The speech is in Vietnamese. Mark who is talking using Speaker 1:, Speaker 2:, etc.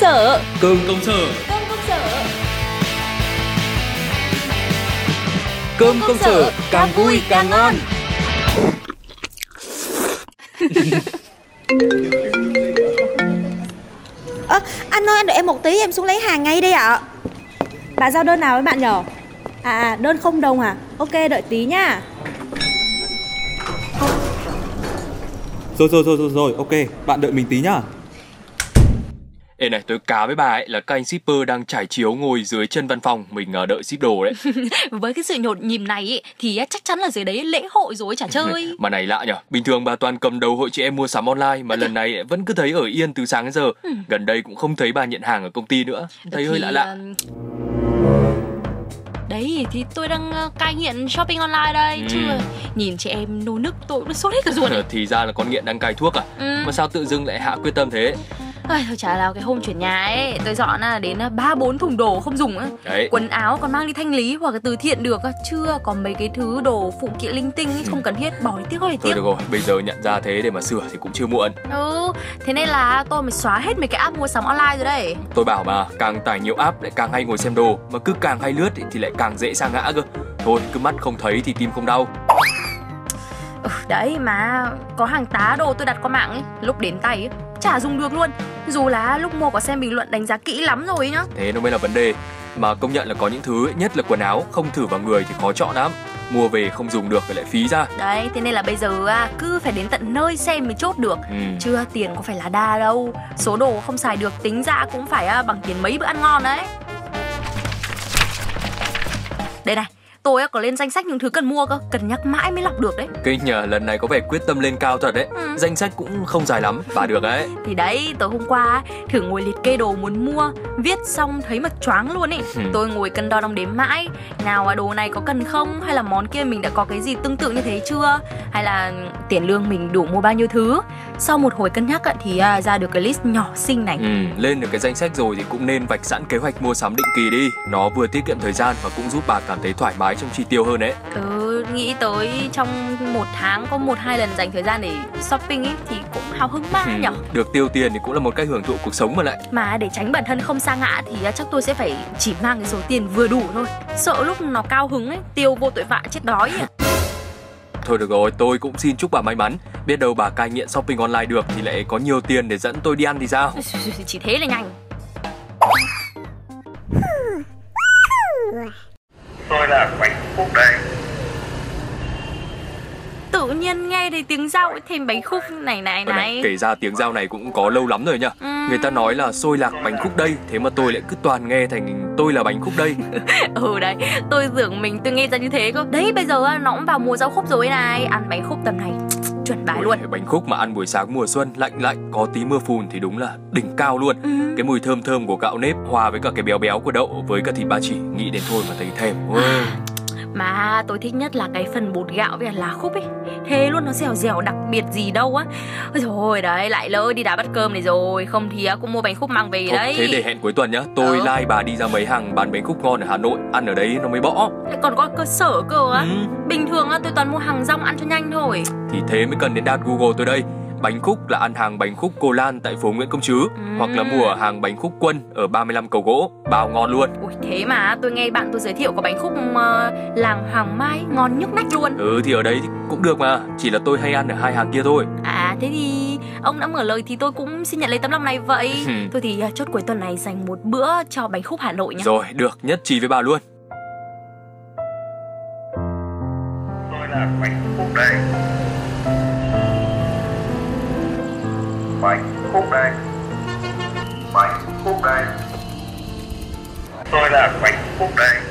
Speaker 1: sở.
Speaker 2: Cơm công sở.
Speaker 1: Cơm công sở.
Speaker 2: Cơm công sở càng vui càng ngon.
Speaker 3: Ơ, anh ơi anh đợi em một tí em xuống lấy hàng ngay đây ạ. Bà giao đơn nào với bạn nhỏ À, à đơn không đồng à? Ok đợi tí nhá
Speaker 2: Rồi rồi rồi rồi rồi ok Bạn đợi mình tí nhá
Speaker 4: Ê này, tôi cá với bà ấy là các anh shipper đang trải chiếu ngồi dưới chân văn phòng mình uh, đợi ship đồ đấy.
Speaker 1: Với cái sự nhộn nhịp này ý, thì chắc chắn là dưới đấy lễ hội rồi chả chơi
Speaker 4: mà này lạ nhở, bình thường bà toàn cầm đầu hội chị em mua sắm online mà lần này vẫn cứ thấy ở yên từ sáng đến giờ. Gần đây cũng không thấy bà nhận hàng ở công ty nữa, thấy hơi
Speaker 1: Thì,
Speaker 4: lạ lạ.
Speaker 1: ờ, Đấy thì tôi đang ờ, cai nghiện shopping online đây
Speaker 4: Ừ.
Speaker 1: chứ nhìn chị em nô nức tôi cũng sốt hết cả ruột.
Speaker 4: Thì ra là con nghiện đang cai thuốc à?
Speaker 1: Ừ.
Speaker 4: Mà sao tự dưng lại hạ quyết tâm thế?
Speaker 1: Ai, thôi chả là cái hôm chuyển nhà ấy tôi dọn à, đến ba bốn thùng đồ không dùng á
Speaker 4: Đấy.
Speaker 1: quần áo còn mang đi thanh lý hoặc là từ thiện được chưa còn mấy cái thứ đồ phụ kiện linh tinh ấy, không cần thiết bỏ đi tiếc
Speaker 4: Thôi
Speaker 1: tiếc
Speaker 4: được rồi, bây giờ nhận ra thế để mà sửa thì cũng chưa muộn.
Speaker 1: ừ thế nên là tôi mới xóa hết mấy cái app mua sắm online rồi đấy
Speaker 4: Tôi bảo mà, càng tải nhiều app lại càng hay ngồi xem đồ, mà cứ càng hay lướt thì lại càng dễ sa ngã cơ. Thôi, cứ mắt không thấy thì tim không đau.
Speaker 1: ừ, đấy mà có hàng tá đồ tôi đặt qua mạng ấy lúc đến tay ấy, chả dùng được luôn dù là lúc mua có xem bình luận đánh giá kỹ lắm rồi ấy nhá
Speaker 4: Thế nó mới là vấn đề. Mà công nhận là có những thứ, nhất là quần áo, không thử vào người thì khó chọn lắm. Mua về không dùng được lại phí ra.
Speaker 1: đấy thế nên là bây giờ à, cứ phải đến tận nơi xem mới chốt được
Speaker 4: Ừ.
Speaker 1: chưa tiền có phải là đa đâu số đồ không xài được tính ra cũng phải à, bằng tiền mấy bữa ăn ngon đấy đây này tôi có lên danh sách những thứ cần mua cơ cần nhắc mãi mới lọc được đấy
Speaker 4: Kinh nhờ, lần này có vẻ quyết tâm lên cao thật đấy.
Speaker 1: Ừ.
Speaker 4: Danh sách cũng không dài lắm, bà được đấy.
Speaker 1: thì đấy tối hôm qua thử ngồi liệt kê đồ muốn mua viết xong thấy mà choáng luôn ấy
Speaker 4: Ừ.
Speaker 1: tôi ngồi cân đo đong đếm mãi nào à đồ này có cần không hay là món kia mình đã có cái gì tương tự như thế chưa hay là tiền lương mình đủ mua bao nhiêu thứ sau một hồi cân nhắc thì à, ra được cái list nhỏ xinh này
Speaker 4: Ừ, lên được cái danh sách rồi thì cũng nên vạch sẵn kế hoạch mua sắm định kỳ đi. Nó vừa tiết kiệm thời gian và cũng giúp bà cảm thấy thoải mái trong chi tiêu hơn đấy.
Speaker 1: Ừ, nghĩ tới trong một tháng có một hai lần dành thời gian để shopping ấy thì cũng hào hứng mà
Speaker 4: Ừ,
Speaker 1: nhở
Speaker 4: được tiêu tiền thì cũng là một cách hưởng thụ cuộc sống mà lại.
Speaker 1: mà để tránh bản thân không sa ngã thì à, chắc tôi sẽ phải chỉ mang cái số tiền vừa đủ thôi sợ lúc nó cao hứng ấy tiêu vô tội vạ chết đói à.
Speaker 4: Thôi được rồi, tôi cũng xin chúc bà may mắn. Biết đâu bà cai nghiện shopping online được thì lại có nhiều tiền để dẫn tôi đi ăn thì sao?
Speaker 1: chỉ thế là nhanh
Speaker 5: là Bạch Phúc đây
Speaker 1: tự nhiên nghe thấy tiếng rau ấy, thêm bánh khúc này này
Speaker 4: Ờ này,
Speaker 1: này
Speaker 4: kể ra tiếng giao này cũng có lâu lắm rồi nhá.
Speaker 1: Ừ.
Speaker 4: Người ta nói là xôi lạc bánh khúc đây, thế mà tôi lại cứ toàn nghe thành tôi là bánh khúc đây.
Speaker 1: ừ đấy tôi tưởng mình tôi nghe ra như thế cơ đấy bây giờ nó cũng vào mùa rau khúc rồi này ăn bánh khúc tầm này chuẩn bài luôn
Speaker 4: Bánh khúc mà ăn buổi sáng mùa xuân lạnh lạnh có tí mưa phùn thì đúng là đỉnh cao luôn.
Speaker 1: Ừ.
Speaker 4: Cái mùi thơm thơm của gạo nếp hòa với cả cái béo béo của đậu với cả thịt ba chỉ nghĩ đến thôi mà thấy thèm. Ôi.
Speaker 1: Mà tôi thích nhất là cái phần bột gạo với lá khúc ấy Thế luôn nó dẻo dẻo đặc biệt gì đâu á Ôi Rồi đấy lại lỡ đi đá bắt cơm này rồi Không thì cũng mua bánh khúc mang về
Speaker 4: Thôi,
Speaker 1: đấy
Speaker 4: thế để hẹn cuối tuần nhá. Tôi
Speaker 1: Ừ.
Speaker 4: lai bà đi ra mấy hàng bán bánh khúc ngon ở Hà Nội, ăn ở đấy nó mới bỏ.
Speaker 1: Lại còn có cơ sở cơ á
Speaker 4: Ừ.
Speaker 1: Bình thường á, tôi toàn mua hàng rong ăn cho nhanh thôi
Speaker 4: Thì thế mới cần đến đạt Google tôi đây. Bánh khúc là ăn hàng bánh khúc cô Lan tại phố Nguyễn Công Trứ
Speaker 1: Ừ.
Speaker 4: hoặc là mua ở hàng bánh khúc quân ở 35 cầu gỗ, bao ngon luôn.
Speaker 1: Ui thế mà tôi nghe bạn tôi giới thiệu có bánh khúc ờ, làng Hoàng Mai ngon nhức nách luôn
Speaker 4: Ừ thì ở đấy thì cũng được mà, chỉ là tôi hay ăn ở hai hàng kia thôi.
Speaker 1: À thế thì ông đã mở lời thì tôi cũng xin nhận lấy tấm lòng này vậy
Speaker 4: Ừ.
Speaker 1: Thôi thì à, chốt cuối tuần này dành một bữa cho bánh khúc Hà Nội nhá
Speaker 4: Rồi, được, nhất trí với bà luôn.
Speaker 5: tôi là Bạch Phúc đây bảy khúc đây bảy khúc đây tôi là bảy khúc đây